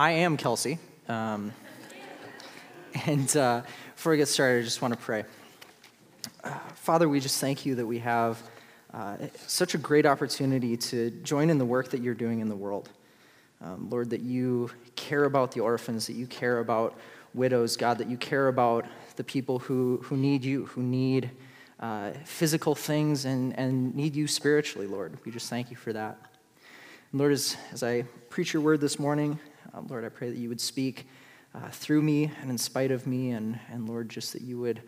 I am Kelsey. Um, and uh, before we get started, I just want to pray. Uh, Father, we just thank you that we have uh, such a great opportunity to join in the work that you're doing in the world. Um, Lord, that you care about the orphans, that you care about widows, God, that you care about the people who, who need you, who need uh, physical things and, and need you spiritually, Lord. We just thank you for that. And Lord, as, as I preach your word this morning, um, Lord, I pray that you would speak uh, through me and in spite of me, and, and Lord, just that you would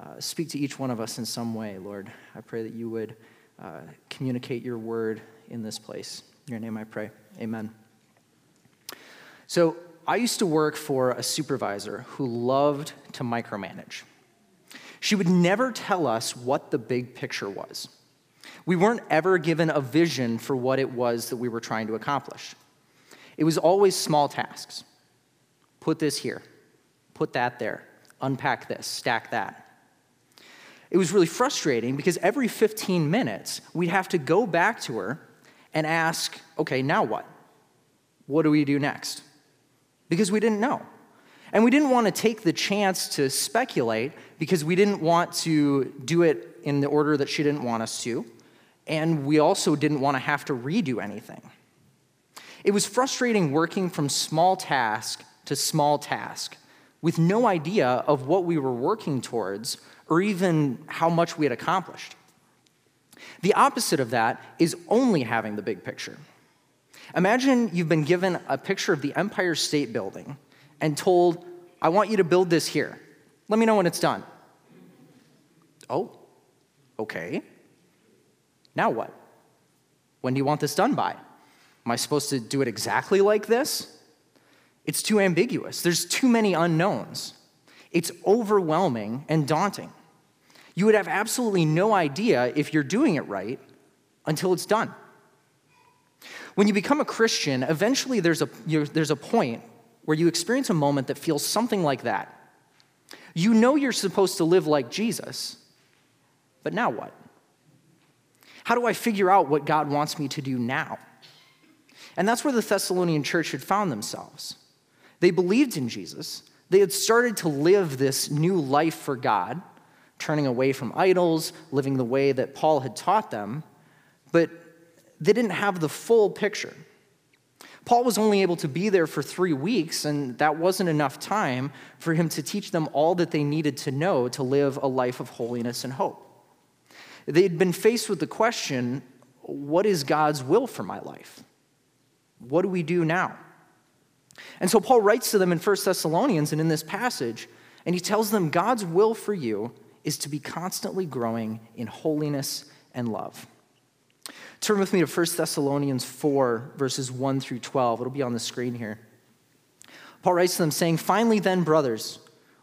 uh, speak to each one of us in some way, Lord. I pray that you would uh, communicate your word in this place. In your name I pray. Amen. So, I used to work for a supervisor who loved to micromanage. She would never tell us what the big picture was. We weren't ever given a vision for what it was that we were trying to accomplish. It was always small tasks. Put this here, put that there, unpack this, stack that. It was really frustrating because every 15 minutes, we'd have to go back to her and ask, okay, now what? What do we do next? Because we didn't know. And we didn't want to take the chance to speculate because we didn't want to do it in the order that she didn't want us to. And we also didn't want to have to redo anything. It was frustrating working from small task to small task with no idea of what we were working towards or even how much we had accomplished. The opposite of that is only having the big picture. Imagine you've been given a picture of the Empire State Building and told, I want you to build this here. Let me know when it's done. Oh, okay. Now what? When do you want this done by? Am I supposed to do it exactly like this? It's too ambiguous. There's too many unknowns. It's overwhelming and daunting. You would have absolutely no idea if you're doing it right until it's done. When you become a Christian, eventually there's a, there's a point where you experience a moment that feels something like that. You know you're supposed to live like Jesus, but now what? How do I figure out what God wants me to do now? And that's where the Thessalonian church had found themselves. They believed in Jesus, they had started to live this new life for God turning away from idols, living the way that Paul had taught them, but they didn't have the full picture. Paul was only able to be there for three weeks, and that wasn't enough time for him to teach them all that they needed to know to live a life of holiness and hope. They'd been faced with the question what is God's will for my life? What do we do now? And so Paul writes to them in 1 Thessalonians and in this passage, and he tells them God's will for you is to be constantly growing in holiness and love. Turn with me to 1 Thessalonians 4, verses 1 through 12. It'll be on the screen here. Paul writes to them, saying, Finally, then, brothers,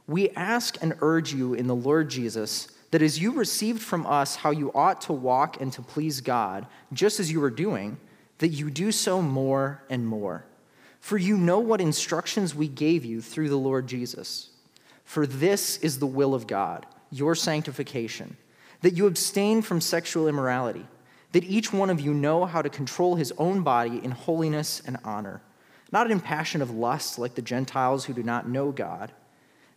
we ask and urge you in the Lord Jesus that as you received from us how you ought to walk and to please God, just as you were doing, that you do so more and more. For you know what instructions we gave you through the Lord Jesus. For this is the will of God your sanctification, that you abstain from sexual immorality, that each one of you know how to control his own body in holiness and honor, not in passion of lust like the Gentiles who do not know God,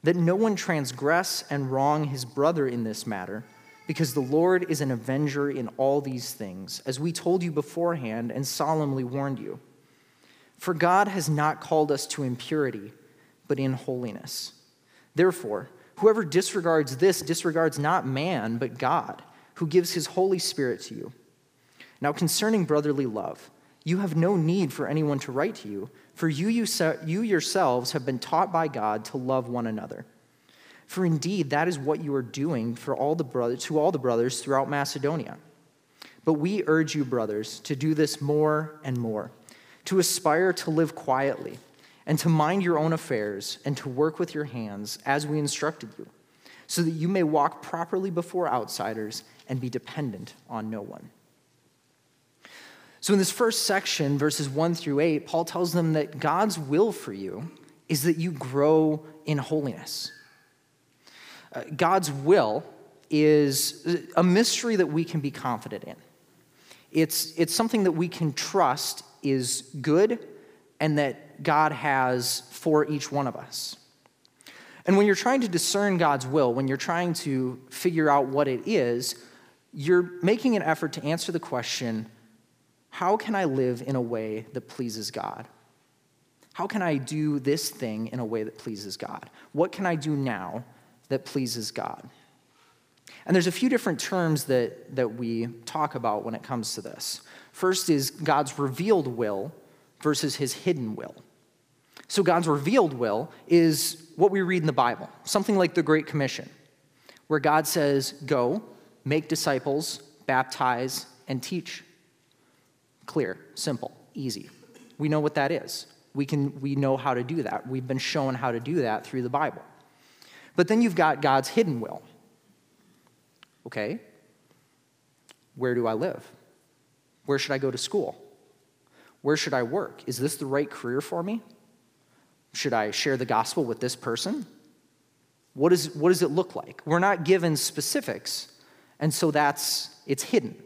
that no one transgress and wrong his brother in this matter, because the Lord is an avenger in all these things, as we told you beforehand and solemnly warned you. For God has not called us to impurity, but in holiness. Therefore, Whoever disregards this disregards not man, but God, who gives his Holy Spirit to you. Now, concerning brotherly love, you have no need for anyone to write to you, for you, you yourselves have been taught by God to love one another. For indeed, that is what you are doing for all the brothers, to all the brothers throughout Macedonia. But we urge you, brothers, to do this more and more, to aspire to live quietly and to mind your own affairs and to work with your hands as we instructed you, so that you may walk properly before outsiders and be dependent on no one. So, in this first section, verses 1 through 8, Paul tells them that God's will for you is that you grow in holiness. Uh, God's will is a mystery that we can be confident in. It's, it's something that we can trust is good and that that God has for each one of us. And when you're trying to discern God's will, when you're trying to figure out what it is, you're making an effort to answer the question how can I live in a way that pleases God? How can I do this thing in a way that pleases God? What can I do now that pleases God? And there's a few different terms that, that we talk about when it comes to this. First is God's revealed will versus his hidden will. So, God's revealed will is what we read in the Bible, something like the Great Commission, where God says, Go, make disciples, baptize, and teach. Clear, simple, easy. We know what that is. We, can, we know how to do that. We've been shown how to do that through the Bible. But then you've got God's hidden will. Okay, where do I live? Where should I go to school? Where should I work? Is this the right career for me? Should I share the gospel with this person? What, is, what does it look like? We're not given specifics, and so that's it's hidden.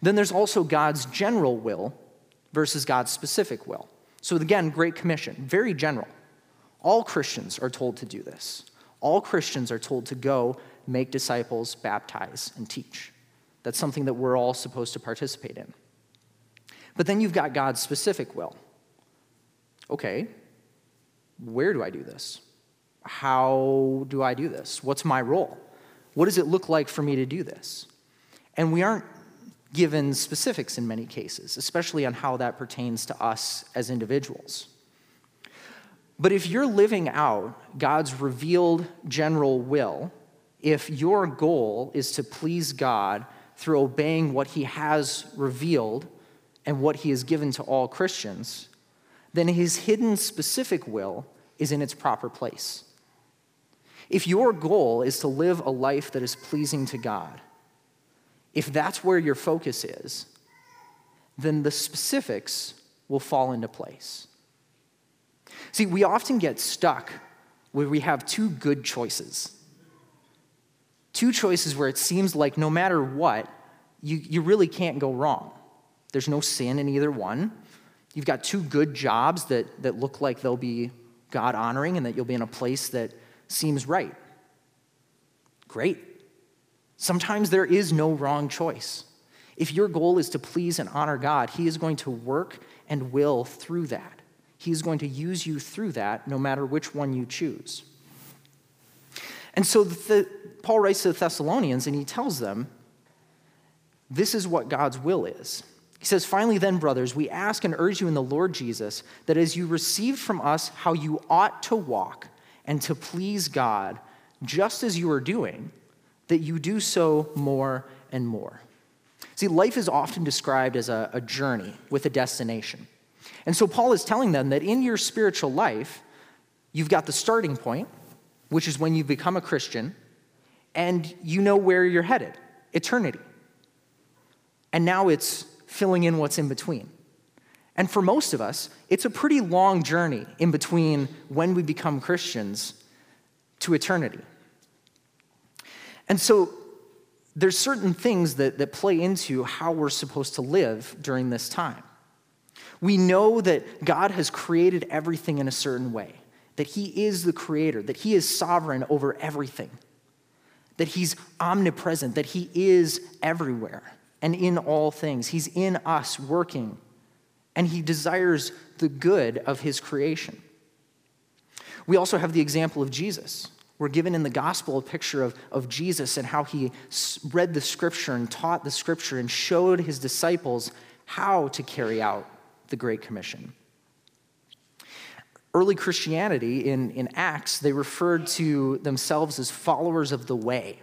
Then there's also God's general will versus God's specific will. So again, Great Commission, very general. All Christians are told to do this. All Christians are told to go make disciples, baptize, and teach. That's something that we're all supposed to participate in. But then you've got God's specific will. Okay, where do I do this? How do I do this? What's my role? What does it look like for me to do this? And we aren't given specifics in many cases, especially on how that pertains to us as individuals. But if you're living out God's revealed general will, if your goal is to please God through obeying what He has revealed and what He has given to all Christians, then His hidden specific will is in its proper place. If your goal is to live a life that is pleasing to God, if that's where your focus is, then the specifics will fall into place. See, we often get stuck where we have two good choices. Two choices where it seems like no matter what, you, you really can't go wrong. There's no sin in either one. You've got two good jobs that, that look like they'll be God honoring and that you'll be in a place that seems right. Great. Sometimes there is no wrong choice. If your goal is to please and honor God, He is going to work and will through that. He is going to use you through that no matter which one you choose. And so the, Paul writes to the Thessalonians and he tells them this is what God's will is. He says, Finally, then, brothers, we ask and urge you in the Lord Jesus that as you received from us how you ought to walk and to please God, just as you are doing, that you do so more and more. See, life is often described as a, a journey with a destination. And so Paul is telling them that in your spiritual life, you've got the starting point, which is when you become a Christian, and you know where you're headed eternity. And now it's filling in what's in between. And for most of us, it's a pretty long journey in between when we become Christians to eternity. And so there's certain things that, that play into how we're supposed to live during this time. We know that God has created everything in a certain way, that He is the creator, that He is sovereign over everything, that He's omnipresent, that He is everywhere and in all things. He's in us working, and He desires the good of His creation. We also have the example of Jesus. We're given in the gospel a picture of, of Jesus and how he read the scripture and taught the scripture and showed his disciples how to carry out the Great Commission. Early Christianity in, in Acts, they referred to themselves as followers of the way.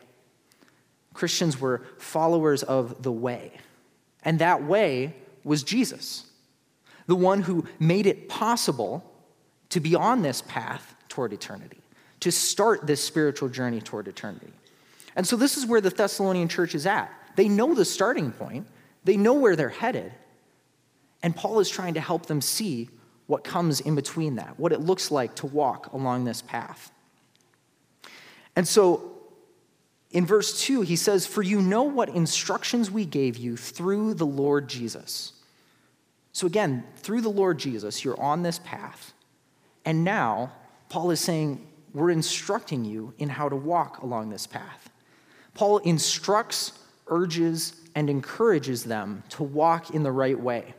Christians were followers of the way. And that way was Jesus, the one who made it possible to be on this path toward eternity to start this spiritual journey toward eternity. And so this is where the Thessalonian church is at. They know the starting point, they know where they're headed. And Paul is trying to help them see what comes in between that, what it looks like to walk along this path. And so in verse 2, he says, For you know what instructions we gave you through the Lord Jesus. So, again, through the Lord Jesus, you're on this path. And now, Paul is saying, we're instructing you in how to walk along this path. Paul instructs, urges, and encourages them to walk in the right way.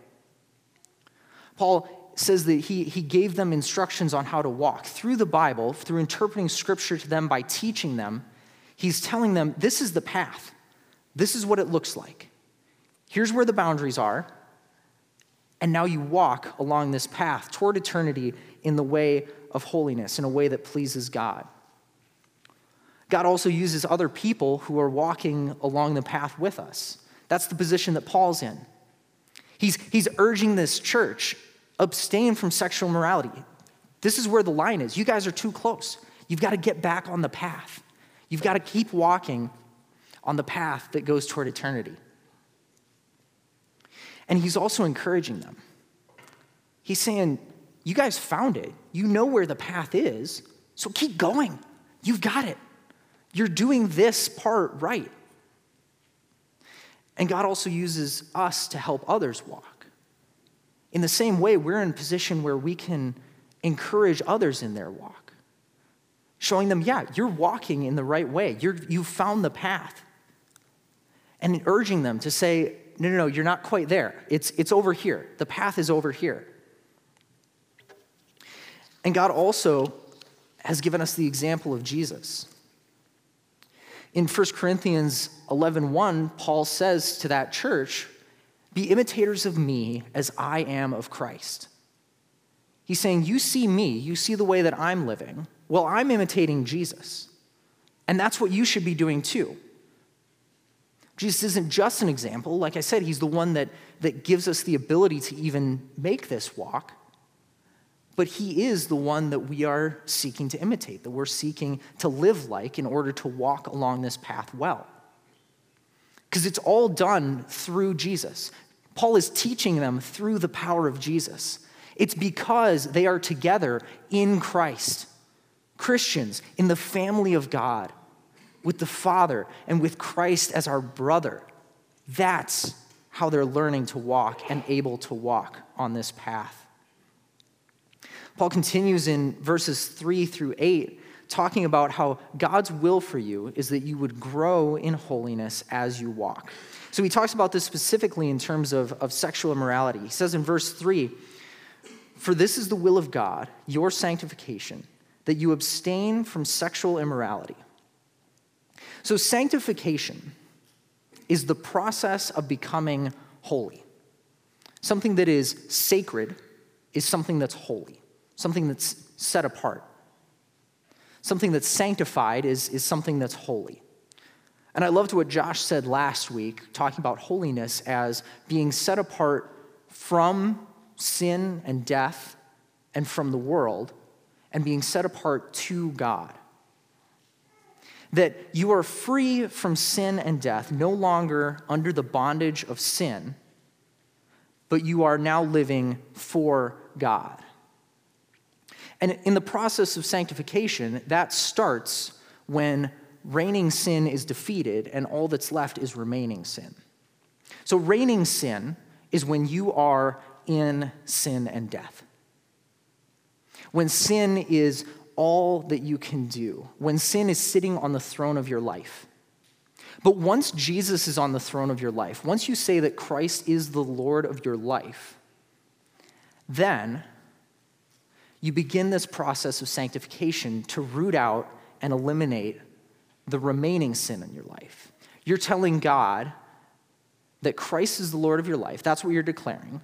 Paul says that he, he gave them instructions on how to walk through the Bible, through interpreting scripture to them by teaching them. He's telling them this is the path, this is what it looks like. Here's where the boundaries are. And now you walk along this path toward eternity in the way of holiness, in a way that pleases God. God also uses other people who are walking along the path with us. That's the position that Paul's in. He's, he's urging this church abstain from sexual morality. This is where the line is. You guys are too close. You've got to get back on the path. You've got to keep walking on the path that goes toward eternity. And he's also encouraging them. He's saying, You guys found it. You know where the path is. So keep going. You've got it. You're doing this part right. And God also uses us to help others walk. In the same way, we're in a position where we can encourage others in their walk, showing them, yeah, you're walking in the right way. You're, you've found the path. And urging them to say, no, no, no, you're not quite there. It's, it's over here. The path is over here. And God also has given us the example of Jesus. In 1 Corinthians 11:1, Paul says to that church, "Be imitators of me as I am of Christ." He's saying, "You see me, you see the way that I'm living. Well, I'm imitating Jesus. And that's what you should be doing too." Jesus isn't just an example. Like I said, he's the one that, that gives us the ability to even make this walk but he is the one that we are seeking to imitate, that we're seeking to live like in order to walk along this path well. Because it's all done through Jesus. Paul is teaching them through the power of Jesus. It's because they are together in Christ, Christians in the family of God, with the Father and with Christ as our brother. That's how they're learning to walk and able to walk on this path. Paul continues in verses 3 through 8, talking about how God's will for you is that you would grow in holiness as you walk. So he talks about this specifically in terms of, of sexual immorality. He says in verse 3 For this is the will of God, your sanctification, that you abstain from sexual immorality. So, sanctification is the process of becoming holy. Something that is sacred is something that's holy something that's set apart. Something that's sanctified is, is something that's holy. And I loved what Josh said last week, talking about holiness as being set apart from sin and death and from the world, and being set apart to God. That you are free from sin and death, no longer under the bondage of sin, but you are now living for God. And in the process of sanctification, that starts when reigning sin is defeated and all that's left is remaining sin. So, reigning sin is when you are in sin and death. When sin is all that you can do, when sin is sitting on the throne of your life. But once Jesus is on the throne of your life, once you say that Christ is the Lord of your life, then you begin this process of sanctification to root out and eliminate the remaining sin in your life. You're telling God that Christ is the Lord of your life. That's what you're declaring.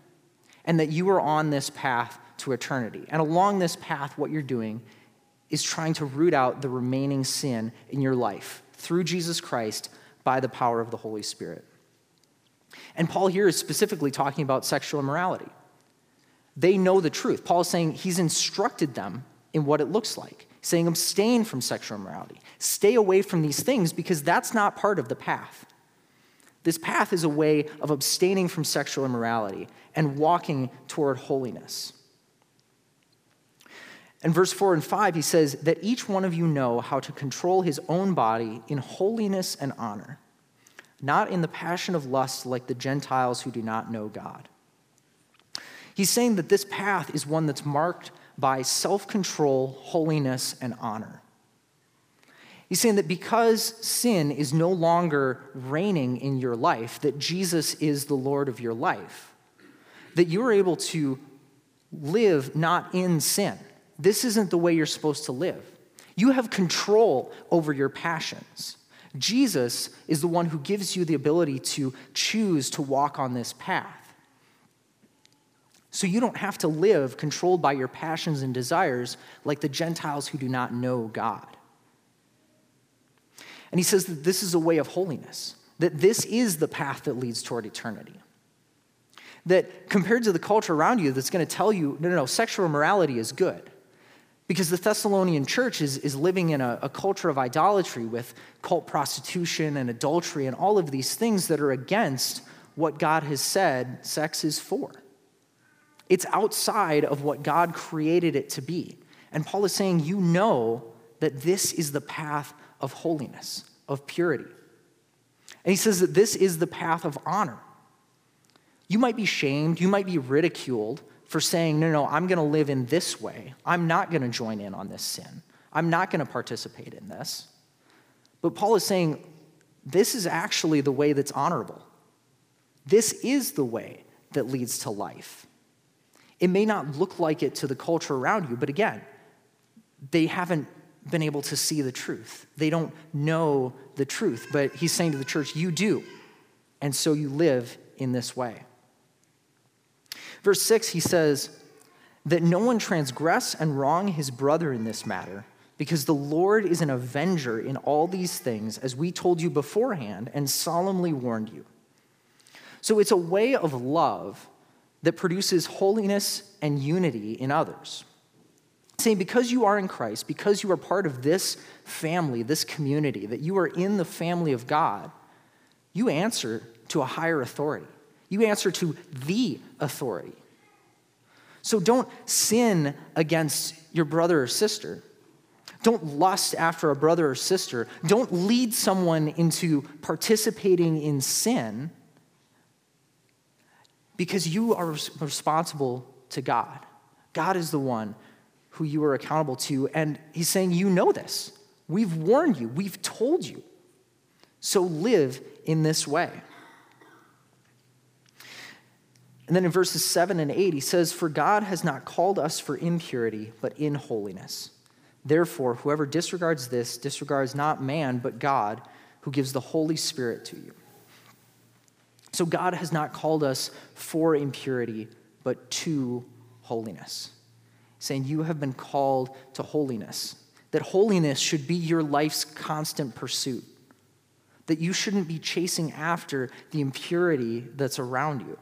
And that you are on this path to eternity. And along this path, what you're doing is trying to root out the remaining sin in your life through Jesus Christ by the power of the Holy Spirit. And Paul here is specifically talking about sexual immorality. They know the truth. Paul is saying he's instructed them in what it looks like, saying abstain from sexual immorality. Stay away from these things because that's not part of the path. This path is a way of abstaining from sexual immorality and walking toward holiness. In verse 4 and 5, he says, That each one of you know how to control his own body in holiness and honor, not in the passion of lust like the Gentiles who do not know God. He's saying that this path is one that's marked by self control, holiness, and honor. He's saying that because sin is no longer reigning in your life, that Jesus is the Lord of your life, that you are able to live not in sin. This isn't the way you're supposed to live. You have control over your passions. Jesus is the one who gives you the ability to choose to walk on this path. So you don't have to live controlled by your passions and desires like the Gentiles who do not know God. And he says that this is a way of holiness, that this is the path that leads toward eternity. That compared to the culture around you that's going to tell you, no, no, no, sexual morality is good. Because the Thessalonian church is, is living in a, a culture of idolatry with cult prostitution and adultery and all of these things that are against what God has said sex is for. It's outside of what God created it to be. And Paul is saying, You know that this is the path of holiness, of purity. And he says that this is the path of honor. You might be shamed, you might be ridiculed for saying, no, no, I'm going to live in this way. I'm not going to join in on this sin. I'm not going to participate in this. But Paul is saying, this is actually the way that's honorable. This is the way that leads to life. It may not look like it to the culture around you, but again, they haven't been able to see the truth. They don't know the truth. But he's saying to the church, You do. And so you live in this way. Verse 6, he says, That no one transgress and wrong his brother in this matter, because the Lord is an avenger in all these things, as we told you beforehand and solemnly warned you. So it's a way of love that produces holiness and unity in others saying, because you are in Christ, because you are part of this family, this community, that you are in the family of God, you answer to a higher authority. You answer to the authority. So don't sin against your brother or sister. Don't lust after a brother or sister. Don't lead someone into participating in sin because you are responsible to God. God is the one who you are accountable to. And he's saying, You know this. We've warned you, we've told you. So live in this way. And then in verses 7 and 8, he says, For God has not called us for impurity, but in holiness. Therefore, whoever disregards this disregards not man, but God, who gives the Holy Spirit to you. So God has not called us for impurity, but to holiness saying, You have been called to holiness. That holiness should be your life's constant pursuit. That you shouldn't be chasing after the impurity that's around you,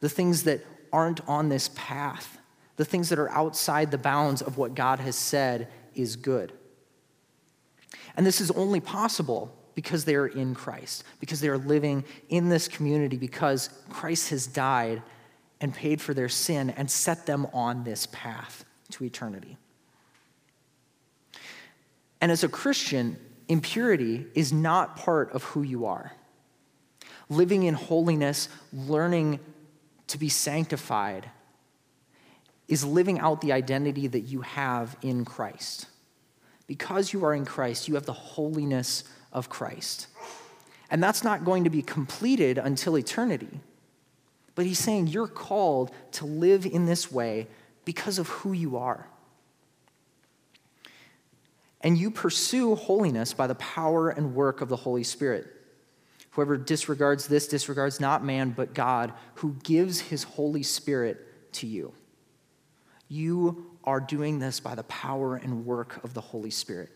the things that aren't on this path, the things that are outside the bounds of what God has said is good. And this is only possible because they are in Christ, because they are living in this community, because Christ has died and paid for their sin and set them on this path to eternity. And as a Christian, impurity is not part of who you are. Living in holiness, learning to be sanctified, is living out the identity that you have in Christ. Because you are in Christ, you have the holiness of Christ. And that's not going to be completed until eternity. But he's saying you're called to live in this way because of who you are. And you pursue holiness by the power and work of the Holy Spirit. Whoever disregards this disregards not man, but God, who gives his Holy Spirit to you. You are doing this by the power and work of the Holy Spirit.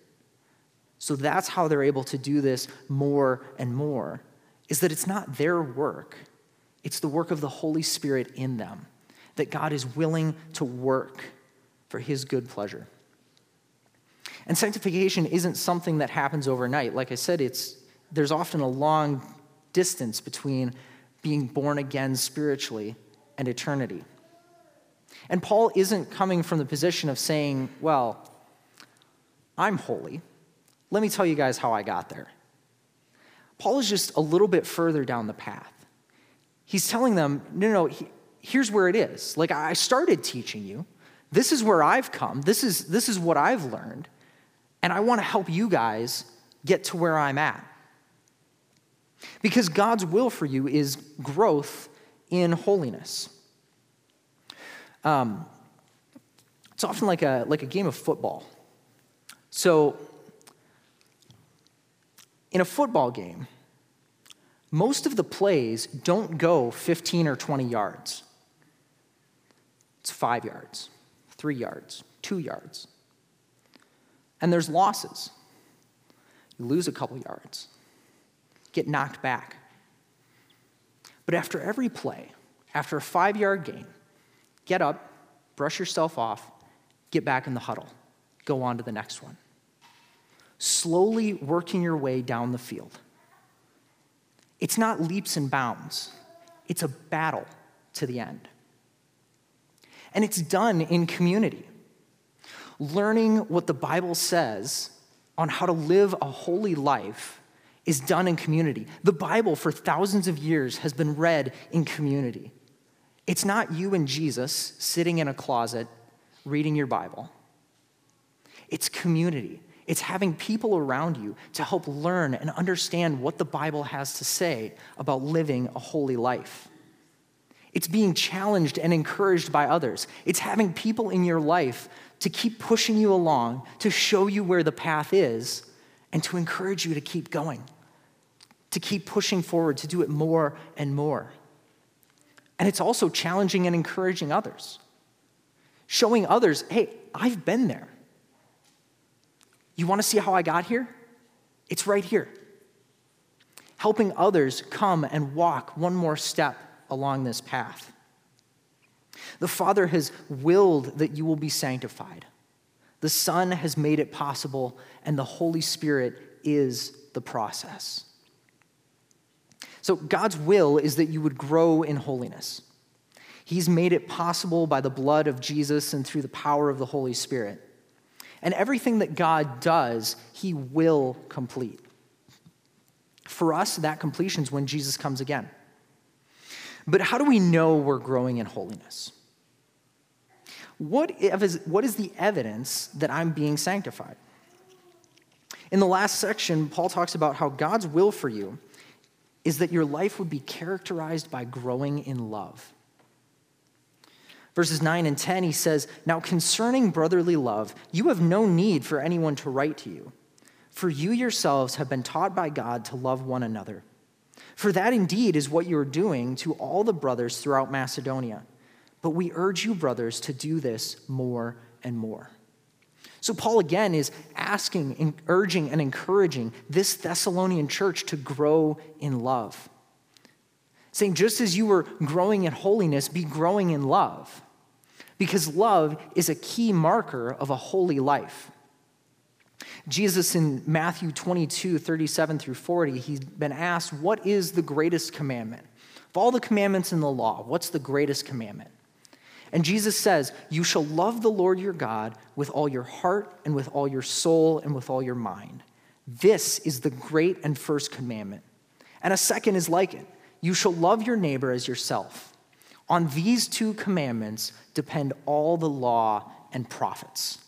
So that's how they're able to do this more and more, is that it's not their work it's the work of the Holy Spirit in them that God is willing to work for his good pleasure. And sanctification isn't something that happens overnight. Like I said, it's, there's often a long distance between being born again spiritually and eternity. And Paul isn't coming from the position of saying, well, I'm holy. Let me tell you guys how I got there. Paul is just a little bit further down the path. He's telling them, no, no, he, here's where it is. Like, I started teaching you. This is where I've come. This is, this is what I've learned. And I want to help you guys get to where I'm at. Because God's will for you is growth in holiness. Um, it's often like a, like a game of football. So, in a football game, most of the plays don't go 15 or 20 yards. It's five yards, three yards, two yards. And there's losses. You lose a couple yards, get knocked back. But after every play, after a five yard gain, get up, brush yourself off, get back in the huddle, go on to the next one. Slowly working your way down the field. It's not leaps and bounds, it's a battle to the end. And it's done in community. Learning what the Bible says on how to live a holy life is done in community. The Bible, for thousands of years, has been read in community. It's not you and Jesus sitting in a closet reading your Bible, it's community. It's having people around you to help learn and understand what the Bible has to say about living a holy life. It's being challenged and encouraged by others. It's having people in your life to keep pushing you along, to show you where the path is, and to encourage you to keep going, to keep pushing forward, to do it more and more. And it's also challenging and encouraging others, showing others, hey, I've been there. You want to see how I got here? It's right here. Helping others come and walk one more step along this path. The Father has willed that you will be sanctified. The Son has made it possible, and the Holy Spirit is the process. So, God's will is that you would grow in holiness. He's made it possible by the blood of Jesus and through the power of the Holy Spirit. And everything that God does, He will complete. For us, that completion is when Jesus comes again. But how do we know we're growing in holiness? What is, what is the evidence that I'm being sanctified? In the last section, Paul talks about how God's will for you is that your life would be characterized by growing in love. Verses 9 and 10, he says, Now concerning brotherly love, you have no need for anyone to write to you, for you yourselves have been taught by God to love one another. For that indeed is what you are doing to all the brothers throughout Macedonia. But we urge you, brothers, to do this more and more. So, Paul again is asking, urging, and encouraging this Thessalonian church to grow in love. Saying, just as you were growing in holiness, be growing in love. Because love is a key marker of a holy life. Jesus in Matthew 22, 37 through 40, he's been asked, What is the greatest commandment? Of all the commandments in the law, what's the greatest commandment? And Jesus says, You shall love the Lord your God with all your heart and with all your soul and with all your mind. This is the great and first commandment. And a second is like it you shall love your neighbor as yourself. On these two commandments depend all the law and prophets.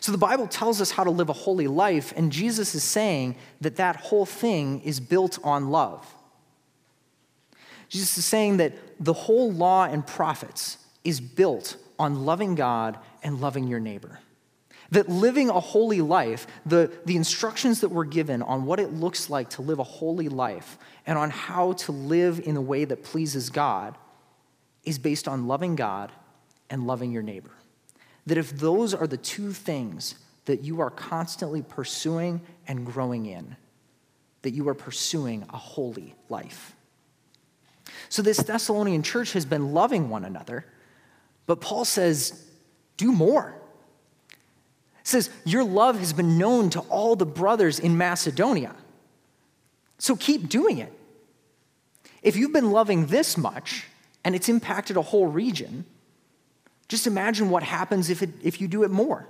So the Bible tells us how to live a holy life, and Jesus is saying that that whole thing is built on love. Jesus is saying that the whole law and prophets is built on loving God and loving your neighbor. That living a holy life, the, the instructions that we're given on what it looks like to live a holy life and on how to live in a way that pleases God, is based on loving God and loving your neighbor. That if those are the two things that you are constantly pursuing and growing in, that you are pursuing a holy life. So, this Thessalonian church has been loving one another, but Paul says, do more. He says, Your love has been known to all the brothers in Macedonia. So keep doing it. If you've been loving this much and it's impacted a whole region, just imagine what happens if, it, if you do it more.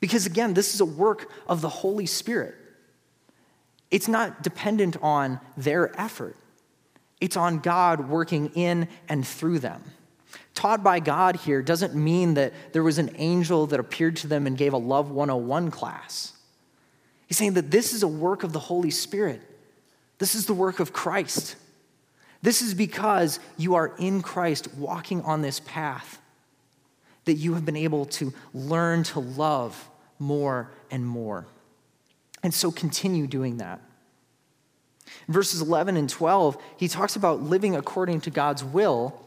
Because again, this is a work of the Holy Spirit. It's not dependent on their effort, It's on God working in and through them. Taught by God here doesn't mean that there was an angel that appeared to them and gave a Love 101 class. He's saying that this is a work of the Holy Spirit. This is the work of Christ. This is because you are in Christ walking on this path that you have been able to learn to love more and more. And so continue doing that. In verses 11 and 12, he talks about living according to God's will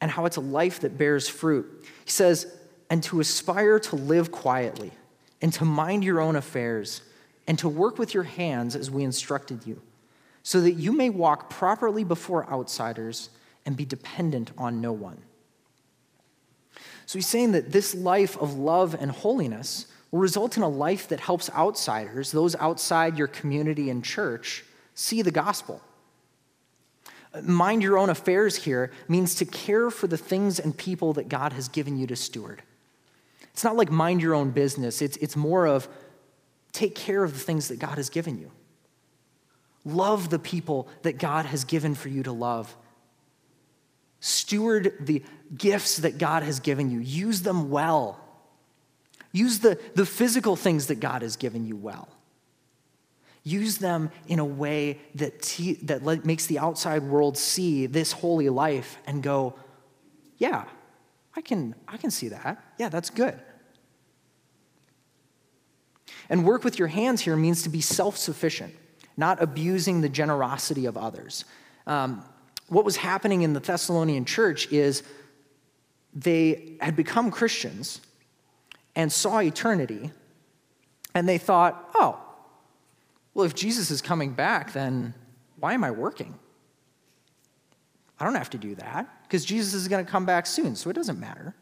and how it's a life that bears fruit. He says, and to aspire to live quietly, and to mind your own affairs, and to work with your hands as we instructed you, so that you may walk properly before outsiders and be dependent on no one. So he's saying that this life of love and holiness will result in a life that helps outsiders, those outside your community and church, see the gospel. Mind your own affairs here means to care for the things and people that God has given you to steward. It's not like mind your own business, it's, it's more of take care of the things that God has given you. Love the people that God has given for you to love. Steward the gifts that God has given you, use them well. Use the, the physical things that God has given you well. Use them in a way that, te- that le- makes the outside world see this holy life and go, yeah, I can, I can see that. Yeah, that's good. And work with your hands here means to be self sufficient, not abusing the generosity of others. Um, what was happening in the Thessalonian church is they had become Christians and saw eternity, and they thought, oh, well, if Jesus is coming back, then why am I working? I don't have to do that because Jesus is going to come back soon, so it doesn't matter.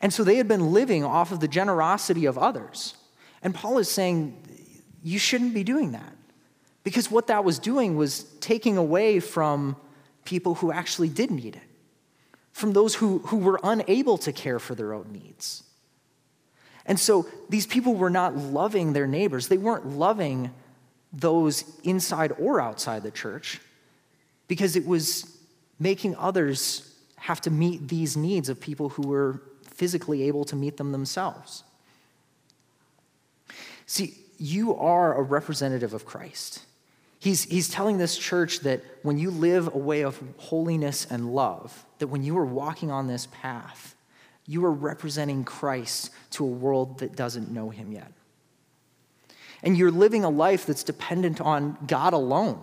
And so they had been living off of the generosity of others. And Paul is saying, you shouldn't be doing that. Because what that was doing was taking away from people who actually did need it, from those who, who were unable to care for their own needs. And so these people were not loving their neighbors. They weren't loving those inside or outside the church because it was making others have to meet these needs of people who were physically able to meet them themselves. See, you are a representative of Christ. He's, he's telling this church that when you live a way of holiness and love, that when you are walking on this path, you are representing Christ to a world that doesn't know him yet and you're living a life that's dependent on God alone.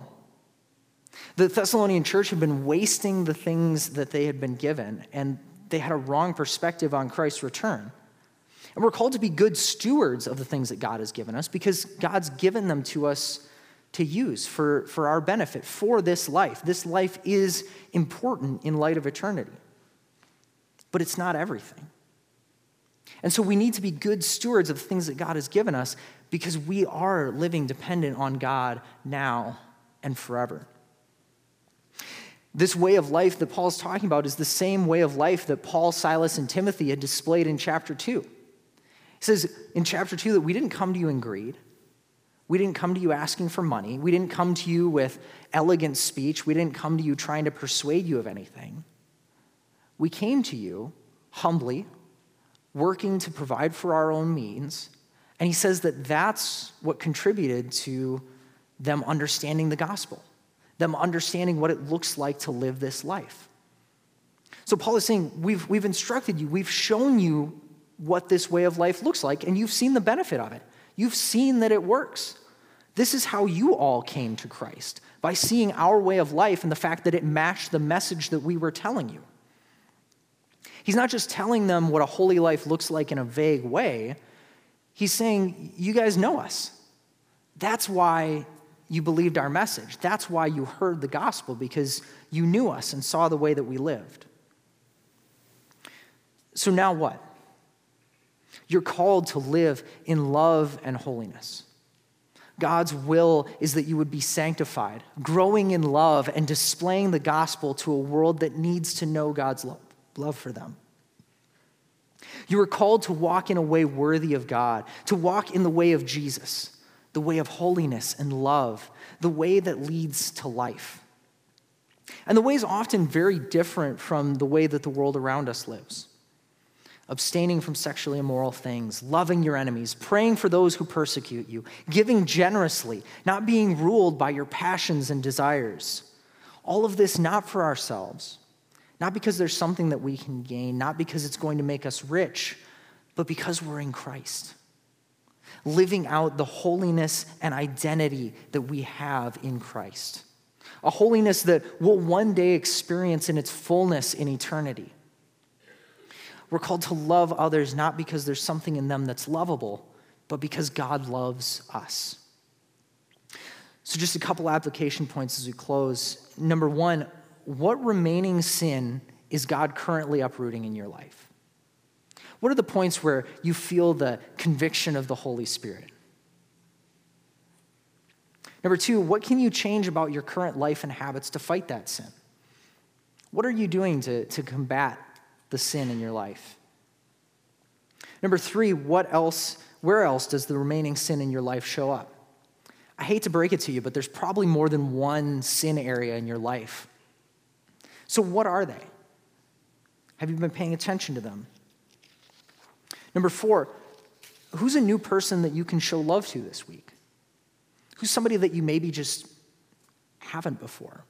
The Thessalonian church had been wasting the things that they had been given, and they had a wrong perspective on Christ's return. And we're called to be good stewards of the things that God has given us because God's given them to us to use for, for our benefit, for this life. This life is important in light of eternity, but it's not everything. And so we need to be good stewards of the things that God has given us because we are living dependent on God now and forever. This way of life that Paul's talking about is the same way of life that Paul, Silas, and Timothy had displayed in chapter 2. He says in chapter 2 that we didn't come to you in greed. We didn't come to you asking for money. We didn't come to you with elegant speech. We didn't come to you trying to persuade you of anything. We came to you humbly, working to provide for our own means, and he says that that's what contributed to them understanding the gospel, them understanding what it looks like to live this life. So Paul is saying, we've, we've instructed you, we've shown you what this way of life looks like, and you've seen the benefit of it. You've seen that it works. This is how you all came to Christ, by seeing our way of life and the fact that it matched the message that we were telling you. He's not just telling them what a holy life looks like in a vague way, He's saying, You guys know us. That's why you believed our message. That's why you heard the gospel, because you knew us and saw the way that we lived. So now what? You're called to live in love and holiness. God's will is that you would be sanctified, growing in love and displaying the gospel to a world that needs to know God's love, love for them. You are called to walk in a way worthy of God, to walk in the way of Jesus, the way of holiness and love, the way that leads to life. And the way is often very different from the way that the world around us lives. Abstaining from sexually immoral things, loving your enemies, praying for those who persecute you, giving generously, not being ruled by your passions and desires. All of this not for ourselves, not because there's something that we can gain, not because it's going to make us rich, but because we're in Christ. Living out the holiness and identity that we have in Christ a holiness that we'll one day experience in its fullness in eternity. We're called to love others not because there's something in them that's lovable, but because God loves us. So, just a couple application points as we close. Number one, what remaining sin is God currently uprooting in your life? What are the points where you feel the conviction of the Holy Spirit? Number two, what can you change about your current life and habits to fight that sin? What are you doing to, to combat the sin in your life? Number three, what else, where else does the remaining sin in your life show up? I hate to break it to you, but there's probably more than one sin area in your life. So, what are they? Have you been paying attention to them? Number four, who's a new person that you can show love to this week? Who's somebody that you maybe just haven't before?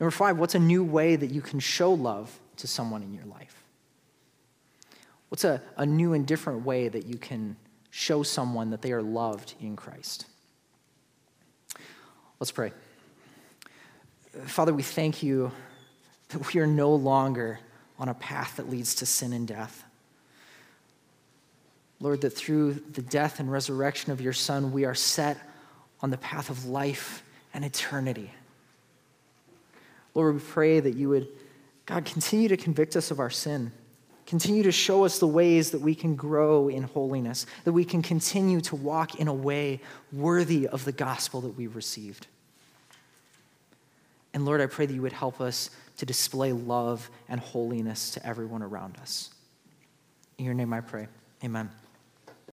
Number five, what's a new way that you can show love to someone in your life? What's a, a new and different way that you can show someone that they are loved in Christ? Let's pray. Father, we thank you that we are no longer on a path that leads to sin and death. Lord, that through the death and resurrection of your Son, we are set on the path of life and eternity. Lord, we pray that you would, God, continue to convict us of our sin. Continue to show us the ways that we can grow in holiness, that we can continue to walk in a way worthy of the gospel that we've received. And Lord, I pray that you would help us to display love and holiness to everyone around us. In your name I pray. Amen.